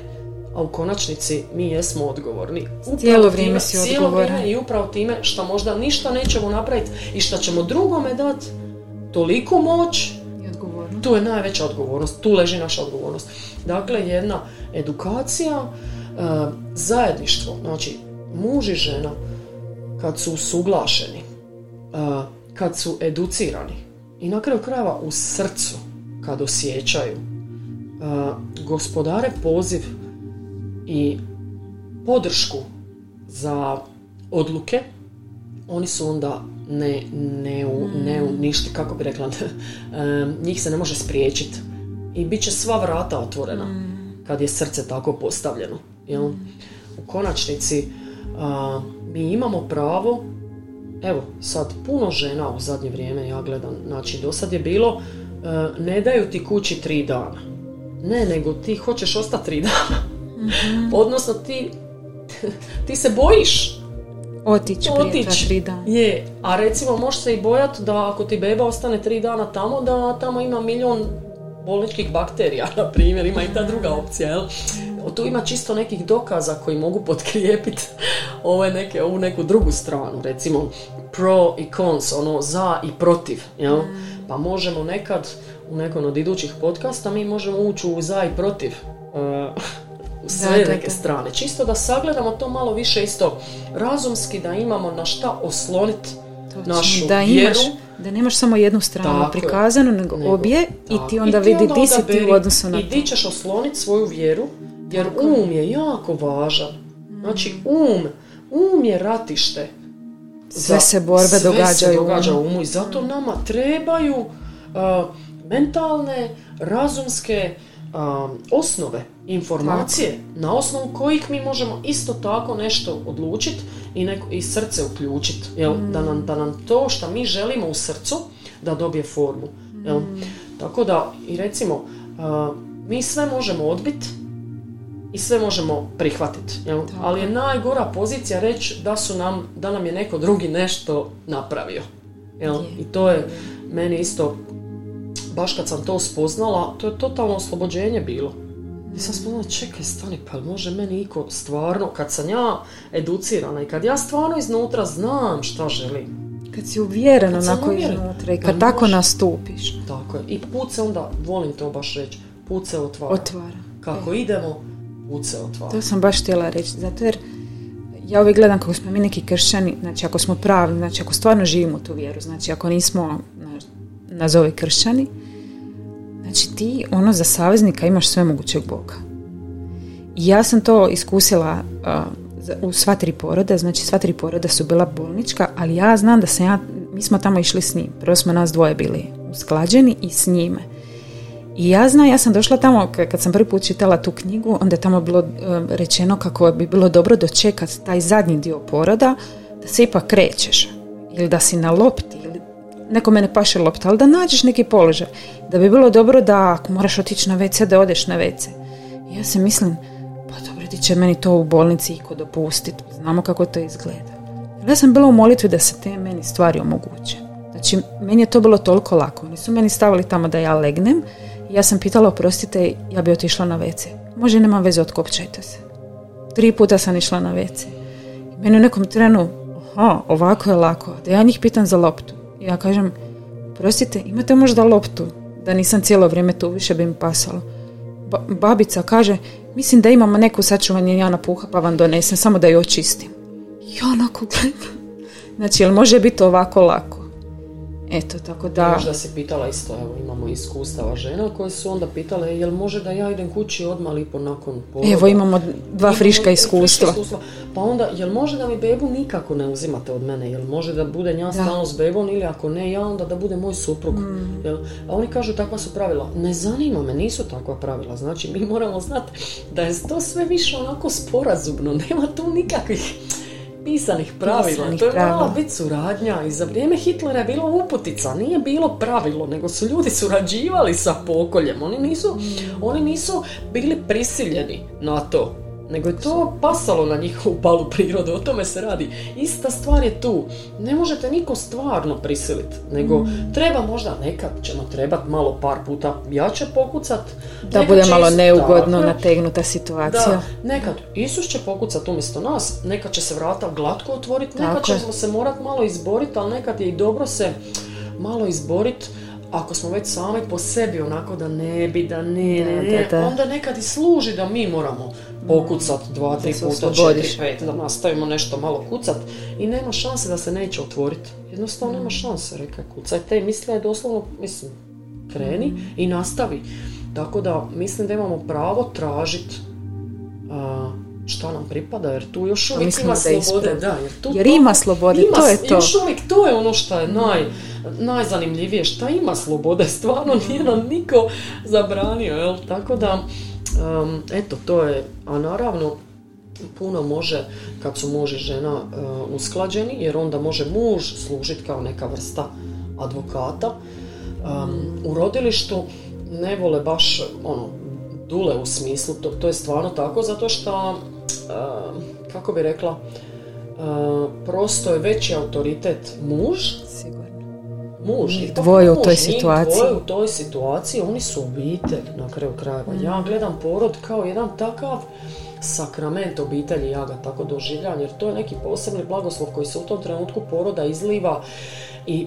A u konačnici mi jesmo odgovorni. Upravo cijelo vrijeme si odgovoran. I upravo time što možda ništa nećemo napraviti i što ćemo drugome dati toliku moć Tu je najveća odgovornost, tu leži naša odgovornost. Dakle, jedna edukacija, E, zajedništvo, znači muž i žena kad su usuglašeni, e, kad su educirani i na kraju krajeva u srcu kad osjećaju, e, gospodare poziv i podršku za odluke, oni su onda ne, ne, ne uništi, kako bi rekla, *laughs* njih se ne može spriječiti i bit će sva vrata otvorena mm. kad je srce tako postavljeno. Jel? U konačnici mi imamo pravo evo sad puno žena u zadnje vrijeme ja gledam znači do sad je bilo e, ne daju ti kući tri dana ne nego ti hoćeš ostati tri dana mm odnosno ti *laughs* ti se bojiš otići prije tri dana. Je, a recimo možeš se i bojati da ako ti beba ostane tri dana tamo, da tamo ima milion bolničkih bakterija, *laughs* na primjer, ima i ta druga opcija, jel? Tu ima čisto nekih dokaza koji mogu potkrijepiti *laughs* ove neke, ovu neku drugu stranu, recimo pro i cons, ono za i protiv, jel? Mm. Pa možemo nekad u nekom od idućih podcasta mi možemo ući u za i protiv uh, *laughs* sve neke strane. Čisto da sagledamo to malo više isto razumski, da imamo na šta osloniti našu da vjeru. da nemaš samo jednu stranu prikazanu, nego, obje i ti onda vidi di si ti u odnosu na I ti ćeš osloniti svoju vjeru, jer um je jako važan. Znači um, um je ratište. Sve se borbe sve događaju. se događa u umu i zato nama trebaju uh, mentalne, razumske osnove, informacije na osnovu kojih mi možemo isto tako nešto odlučiti i, neko, i srce uključiti. Jel? Da, nam, da nam to što mi želimo u srcu da dobije formu. Jel? Mm. Tako da, i recimo, mi sve možemo odbiti i sve možemo prihvatiti. Ali je najgora pozicija reći da, su nam, da nam je neko drugi nešto napravio. Jel? I to je meni isto, baš kad sam to spoznala, to je totalno oslobođenje bilo. I sam spomenula, čekaj, stani, pa može meni iko stvarno, kad sam ja educirana i kad ja stvarno iznutra znam šta želim. Kad si uvjeren onako iznutra i kad pa tako nastupiš. Tako je. I put se onda, volim to baš reći, put se otvara. Otvara. Kako e. idemo, put se otvara. To sam baš htjela reći, zato jer ja uvijek gledam kako smo mi neki kršćani, znači ako smo pravi, znači ako stvarno živimo tu vjeru, znači ako nismo nazovi kršćani, Znači ti ono za saveznika imaš sve mogućeg Boga. I ja sam to iskusila u sva tri poroda, znači sva tri poroda su bila bolnička, ali ja znam da sam ja, mi smo tamo išli s njim, prvo smo nas dvoje bili usklađeni i s njime. I ja znam, ja sam došla tamo, kad sam prvi put čitala tu knjigu, onda je tamo bilo rečeno kako bi bilo dobro dočekati taj zadnji dio poroda, da se ipak krećeš, ili da si na lopti, ili nekome ne paše lopta, ali da nađeš neki položaj da bi bilo dobro da ako moraš otići na WC, da odeš na WC. I ja se mislim, pa dobro, ti će meni to u bolnici iko dopustiti, znamo kako to izgleda. Ja sam bila u molitvi da se te meni stvari omoguće. Znači, meni je to bilo toliko lako. Oni su meni stavili tamo da ja legnem i ja sam pitala, oprostite, ja bi otišla na WC. Može, nema veze, otkopčajte se. Tri puta sam išla na WC. I meni u nekom trenu, aha, ovako je lako, da ja njih pitam za loptu. Ja kažem, prostite, imate možda loptu? da nisam cijelo vrijeme tu, više bi mi pasalo. babica kaže, mislim da imamo neku sačuvanje ja puha pa vam donesem, samo da ju očistim. I onako gledam. Znači, jel može biti ovako lako? Eto, tako da... Možda se pitala isto, evo imamo iskustava žena koje su onda pitale jel može da ja idem kući odmah lipo nakon poroda. Evo imamo dva friška iskustva. Pa onda, jel može da mi bebu nikako ne uzimate od mene? Jel može da bude ja stalno s bebom ili ako ne ja onda da bude moj suprug? Mm. Jel? A oni kažu takva su pravila. Ne zanima me, nisu takva pravila. Znači mi moramo znati da je to sve više onako sporazumno. Nema tu nikakvih pisanih pravila. to je mala biti suradnja i za vrijeme Hitlera je bilo uputica, nije bilo pravilo, nego su ljudi surađivali sa pokoljem. Oni nisu, mm. oni nisu bili prisiljeni na to nego je to pasalo na njihovu palu prirodu, o tome se radi. Ista stvar je tu. Ne možete niko stvarno prisiliti, nego mm. treba možda nekad ćemo trebat malo par puta jače pokucat. Da bude malo neugodno nategnuta situacija. Da, nekad Isus će pokucat umjesto nas, nekad će se vrata glatko otvoriti, nekad ćemo se morat malo izboriti, ali nekad je i dobro se malo izboriti ako smo već sami po sebi onako da ne bi, da ne, ne, ne, onda nekad i služi da mi moramo pokucat dva, tri puta, četiri, pet, da nastavimo nešto malo kucat i nema šanse da se neće otvoriti. Jednostavno nema šanse, reka kucajte i misle je doslovno, mislim, kreni i nastavi. Tako da mislim da imamo pravo tražiti šta nam pripada, jer tu još uvijek ima slobode. Da, jer, tu jer ima slobode, to je to. Još uvijek to je ono što je naj, najzanimljivije, šta ima slobode, stvarno nije nam niko zabranio, jel? Tako da, um, eto, to je, a naravno, puno može kad su muž i žena uh, usklađeni, jer onda može muž služiti kao neka vrsta advokata. Um, u rodilištu ne vole baš ono, dule u smislu, to, to je stvarno tako, zato što, uh, kako bi rekla, uh, prosto je veći autoritet muž, muž. I dvoje u toj situaciji. Dvoje u toj situaciji, oni su obitelj na kraju krajeva. Ja gledam porod kao jedan takav sakrament obitelji, ja ga tako doživljam, jer to je neki posebni blagoslov koji se u tom trenutku poroda izliva i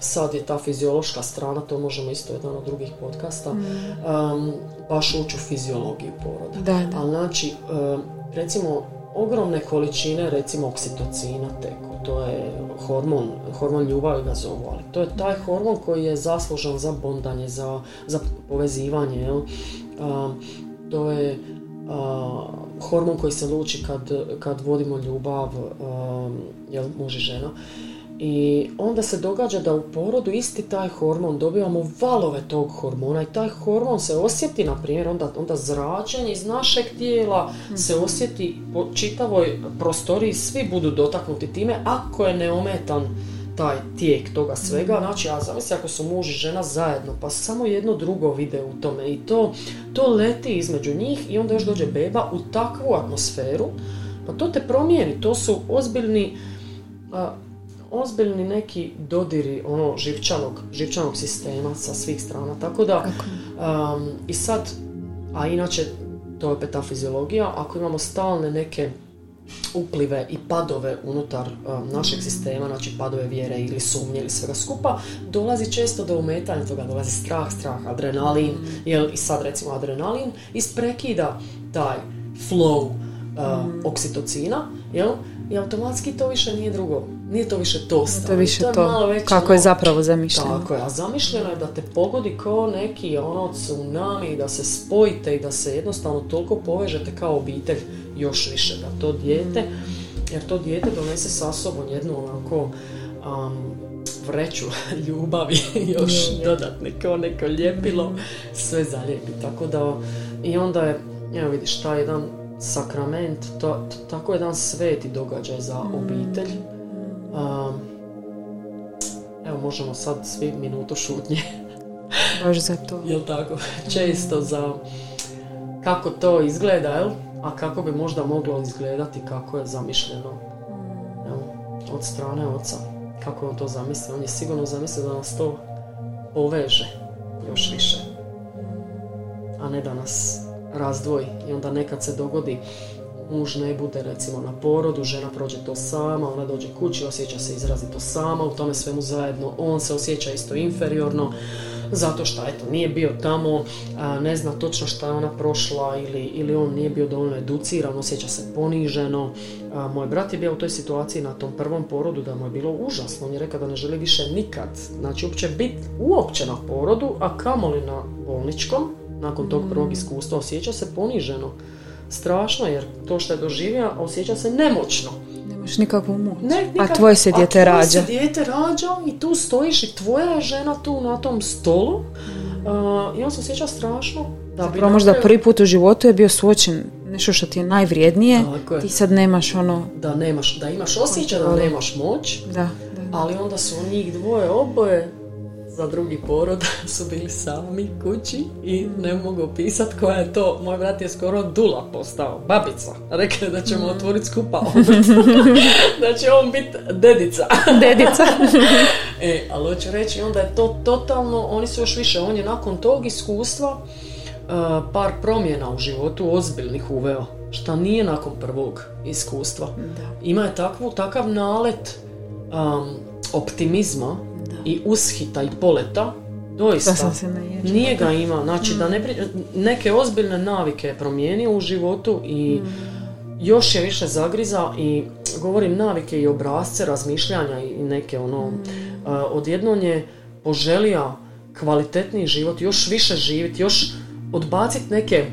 sad je ta fiziološka strana, to možemo isto jedan od drugih podcasta, mm. um, baš ući u fiziologiju poroda. Da, da. Ali znači, um, recimo, ogromne količine recimo oksitocina teku, to je hormon, hormon ljubavi ga zovu, ali to je taj hormon koji je zaslužan za bondanje, za, za povezivanje, jel? to je hormon koji se luči kad, kad vodimo ljubav, jel, muž i žena. I onda se događa da u porodu isti taj hormon dobivamo valove tog hormona i taj hormon se osjeti, na primjer, onda, onda zračenje iz našeg tijela se mhm. osjeti po čitavoj prostoriji, svi budu dotaknuti time ako je neometan taj tijek toga svega. Znači, a zamisli ako su muž i žena zajedno, pa samo jedno drugo vide u tome i to, to leti između njih i onda još dođe beba u takvu atmosferu, pa to te promijeni. To su ozbiljni, ozbiljni neki dodiri ono živčanog, živčanog sistema sa svih strana. Tako da, um, i sad, a inače, to je opet ta fiziologija, ako imamo stalne neke uplive i padove unutar um, našeg sistema, znači padove vjere ili sumnje ili svega skupa, dolazi često do umetanja toga, dolazi strah, strah, adrenalin, mm. jel, i sad recimo adrenalin isprekida taj flow uh, mm. oksitocina, jel, i automatski to više nije drugo. Nije to više to To je više to, malo kako je zapravo zamišljeno. Tako je, a zamišljeno je da te pogodi kao neki ono tsunami, da se spojite i da se jednostavno toliko povežete kao obitelj još više. Da to dijete, jer to dijete donese sa sobom jednu onako um, vreću *laughs* ljubavi *laughs* još dodatne kao neko ljepilo, sve zalijepi. Tako da, i onda je, evo vidiš, taj jedan sakrament, to, tako jedan sveti događaj za mm. obitelj. evo možemo sad svi minutu šutnje. *laughs* Baš za to. Jel tako? *laughs* Često za kako to izgleda, jel? A kako bi možda moglo izgledati kako je zamišljeno mm. evo, od strane oca. Kako on to zamisli? On je sigurno zamislio da nas to poveže još više. A ne da nas razdvoji i onda nekad se dogodi muž ne bude recimo na porodu, žena prođe to sama, ona dođe kući, osjeća se izrazito sama, u tome svemu zajedno on se osjeća isto inferiorno, zato što eto, nije bio tamo, ne zna točno šta je ona prošla ili, ili on nije bio dovoljno educiran, osjeća se poniženo. moj brat je bio u toj situaciji na tom prvom porodu da mu je bilo užasno, on je rekao da ne želi više nikad, znači uopće biti uopće na porodu, a kamoli na bolničkom, nakon tog prvog iskustva osjeća se poniženo. Strašno jer to što je doživio osjeća se nemoćno. Nemaš nikakvu moć. Ne, a tvoje se dijete rađa. A tvoje se dijete rađa i tu stojiš i tvoja je žena tu na tom stolu uh, i on se osjeća strašno. Da Zapravo možda prvi put u životu je bio suočen nešto što ti je najvrijednije, ti sad nemaš ono... Da nemaš, da imaš osjećaj da nemaš moć, da, da. ali onda su njih dvoje oboje za drugi porod *laughs* su bili sami kući i ne mogu opisati koja je to. Moj brat je skoro dula postao, babica. Rekao da ćemo mm. otvoriti skupa *laughs* *laughs* da će on biti dedica. dedica. e, ali hoću reći, onda je to totalno, oni su još više, on je nakon tog iskustva uh, par promjena u životu ozbiljnih uveo, što nije nakon prvog iskustva. Ima je takvu, takav nalet um, optimizma i ushita i poleta, doista, se nije ga ima. Znači, da ne, neke ozbiljne navike je promijenio u životu i mm. još je više zagriza i govorim navike i obrazce razmišljanja i neke ono, mm. odjednom je poželija kvalitetniji život, još više živjeti, još odbaciti neke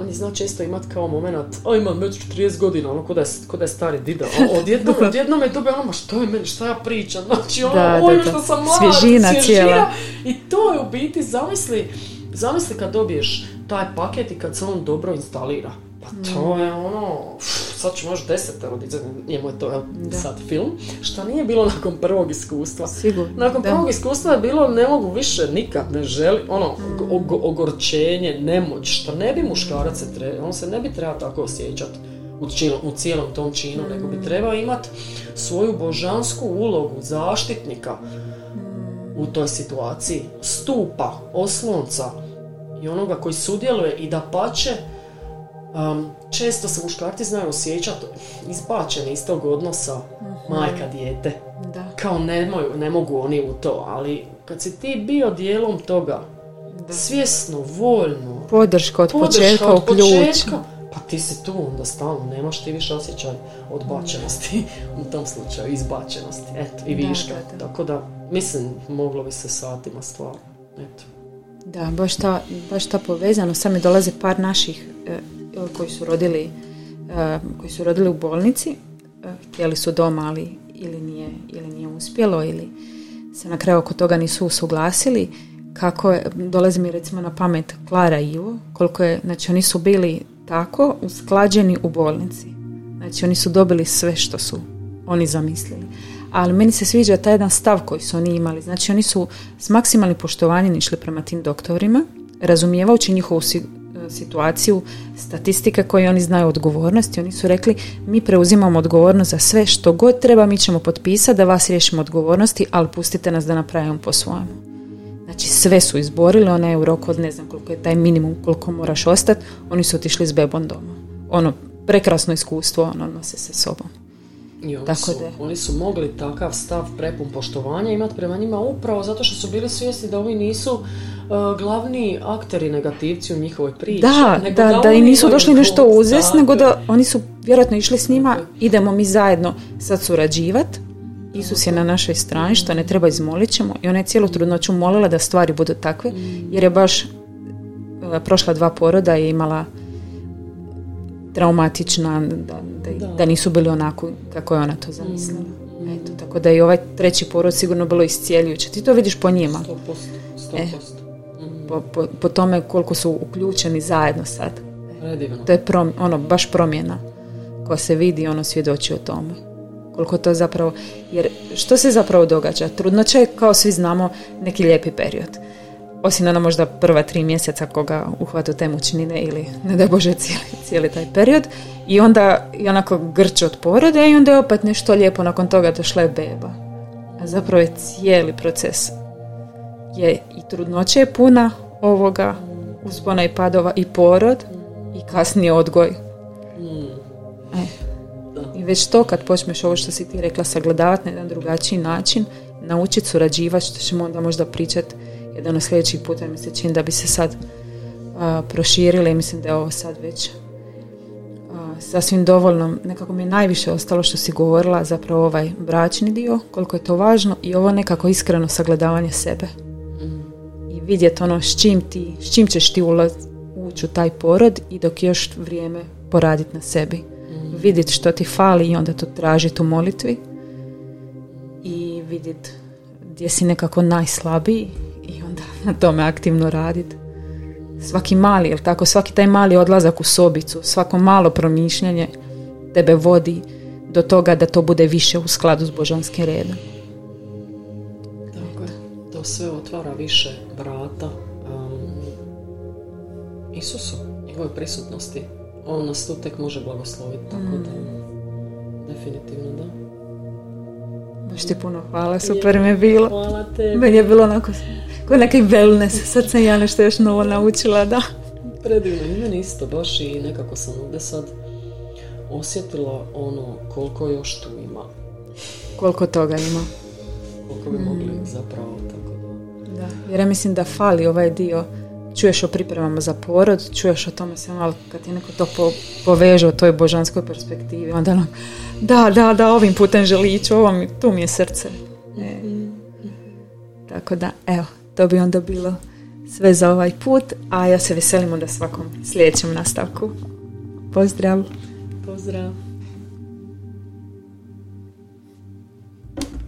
on je zna često imat kao moment, a imam već 40 godina, ono, kod je, kod je stari dida. *laughs* Odjednom, odjednom je dobio ono, ma što je meni, šta ja pričam, znači ono, da, oj, što sam mlad, svježina, svježina cijela. I to je u biti, zamisli, zamisli kad dobiješ taj paket i kad se on dobro instalira. Pa to mm. je ono, sad ću možda desetero dizati, njemu je to sad film, što nije bilo nakon prvog iskustva. Sigurno. Nakon prvog iskustva je bilo ne mogu više nikad, ne želi, ono, mm. ogorčenje, nemoć, što ne bi muškarac se treba, on se ne bi trebao tako osjećati u, u cijelom tom činu, nego bi mm. trebao imati svoju božansku ulogu zaštitnika u toj situaciji, stupa, oslonca i onoga koji sudjeluje i da pače Um, često se muškarci znaju osjećati izbačeni iz tog odnosa uh majka dijete. Da. Kao ne, ne mogu oni u to, ali kad si ti bio dijelom toga, da. svjesno, voljno, podrška od početka od početka, pa ti si tu onda stalno, nemaš ti više osjećaj odbačenosti u tom slučaju, izbačenosti, eto, i viška. Tako da, mislim, moglo bi se satima stvarno, eto. Da, baš ta, baš ta povezano, sad mi dolaze par naših e, koji su rodili eh, koji su rodili u bolnici. Eh, htjeli su doma ali ili nije, ili nije uspjelo ili se na kraju oko toga nisu usuglasili. Kako je, dolazi mi recimo na pamet Klara i Ivo koliko je, znači oni su bili tako usklađeni u bolnici. Znači oni su dobili sve što su oni zamislili. Ali meni se sviđa taj jedan stav koji su oni imali. Znači oni su s maksimalnim poštovanjem išli prema tim doktorima, razumijevajući njihovu situaciju, statistike koje oni znaju odgovornosti. Oni su rekli mi preuzimamo odgovornost za sve što god treba, mi ćemo potpisati da vas riješimo odgovornosti, ali pustite nas da napravimo po svojemu. Znači sve su izborili, ona je u roku od ne znam koliko je taj minimum koliko moraš ostati, oni su otišli s bebom doma. Ono, prekrasno iskustvo, ono nose se sobom. I oni, Tako su, da. oni su mogli takav stav prepun poštovanja imati prema njima upravo zato što su bili svjesni da ovi nisu uh, glavni akteri negativci u njihovoj priči. Da, nego da, da, i nisu došli nešto uzest, nego da oni su vjerojatno išli s njima, idemo mi zajedno sad surađivati. Isus je na našoj strani, što ne treba izmolit ćemo. I ona je cijelu trudnoću molila da stvari budu takve, jer je baš uh, prošla dva poroda i imala traumatična, da, da, da. nisu bili onako kako je ona to zamislila. Mm. Eto, tako da je ovaj treći porod sigurno bilo iscijeljujuće. Ti to vidiš po njima. 100%. 100%. E, po, po, po, tome koliko su uključeni zajedno sad. Predivno. To je prom, ono, baš promjena koja se vidi ono svjedoči o tome. Koliko to zapravo, jer što se zapravo događa? Trudnoća je kao svi znamo neki lijepi period osim ona možda prva tri mjeseca koga uhvatu te mučnine ili ne daj Bože cijeli, cijeli taj period i onda i onako grč od porode i onda je opet nešto lijepo nakon toga došla je beba. A zapravo je cijeli proces je i trudnoće je puna ovoga uspona i padova i porod i kasnije odgoj. E. I već to kad počneš ovo što si ti rekla sagledavati na jedan drugačiji način, naučiti surađivati, što ćemo onda možda pričati jedan od sljedećih puta mi se čini da bi se sad a, proširili i mislim da je ovo sad već a, sasvim dovoljno. Nekako mi je najviše ostalo što si govorila zapravo ovaj bračni dio, koliko je to važno i ovo nekako iskreno sagledavanje sebe. Vidjeti ono s čim, ti, s čim ćeš ti ulaz, ući u taj porod i dok još vrijeme poraditi na sebi. Mm. Vidjeti što ti fali i onda to tražiti u molitvi i vidjeti gdje si nekako najslabiji i onda *laughs* na tome aktivno raditi. Svaki mali, jel tako, svaki taj mali odlazak u sobicu, svako malo promišljanje tebe vodi do toga da to bude više u skladu s božanskim redom. Je. To sve otvara više vrata um, Isusu, njegove prisutnosti. On nas tu tek može blagosloviti, tako da mm. definitivno da. Baš ti puno hvala, super mi je bilo. Hvala tebi. Meni je bilo onako Ko neki wellness, sad sam ja nešto još novo naučila, da. Predivno, i meni isto baš i nekako sam ovdje sad osjetila ono koliko još tu ima. Koliko toga ima. Koliko bi mogli mm. zapravo da. Jer ja mislim da fali ovaj dio čuješ o pripremama za porod, čuješ o tome se malo kad ti neko to po, poveže u toj božanskoj perspektivi, onda ono, da, da, da, ovim putem želi ići, ovo mi, tu mi je srce. E. Tako da, evo, to bi onda bilo sve za ovaj put, a ja se veselim onda svakom sljedećem nastavku. Pozdrav! Pozdrav!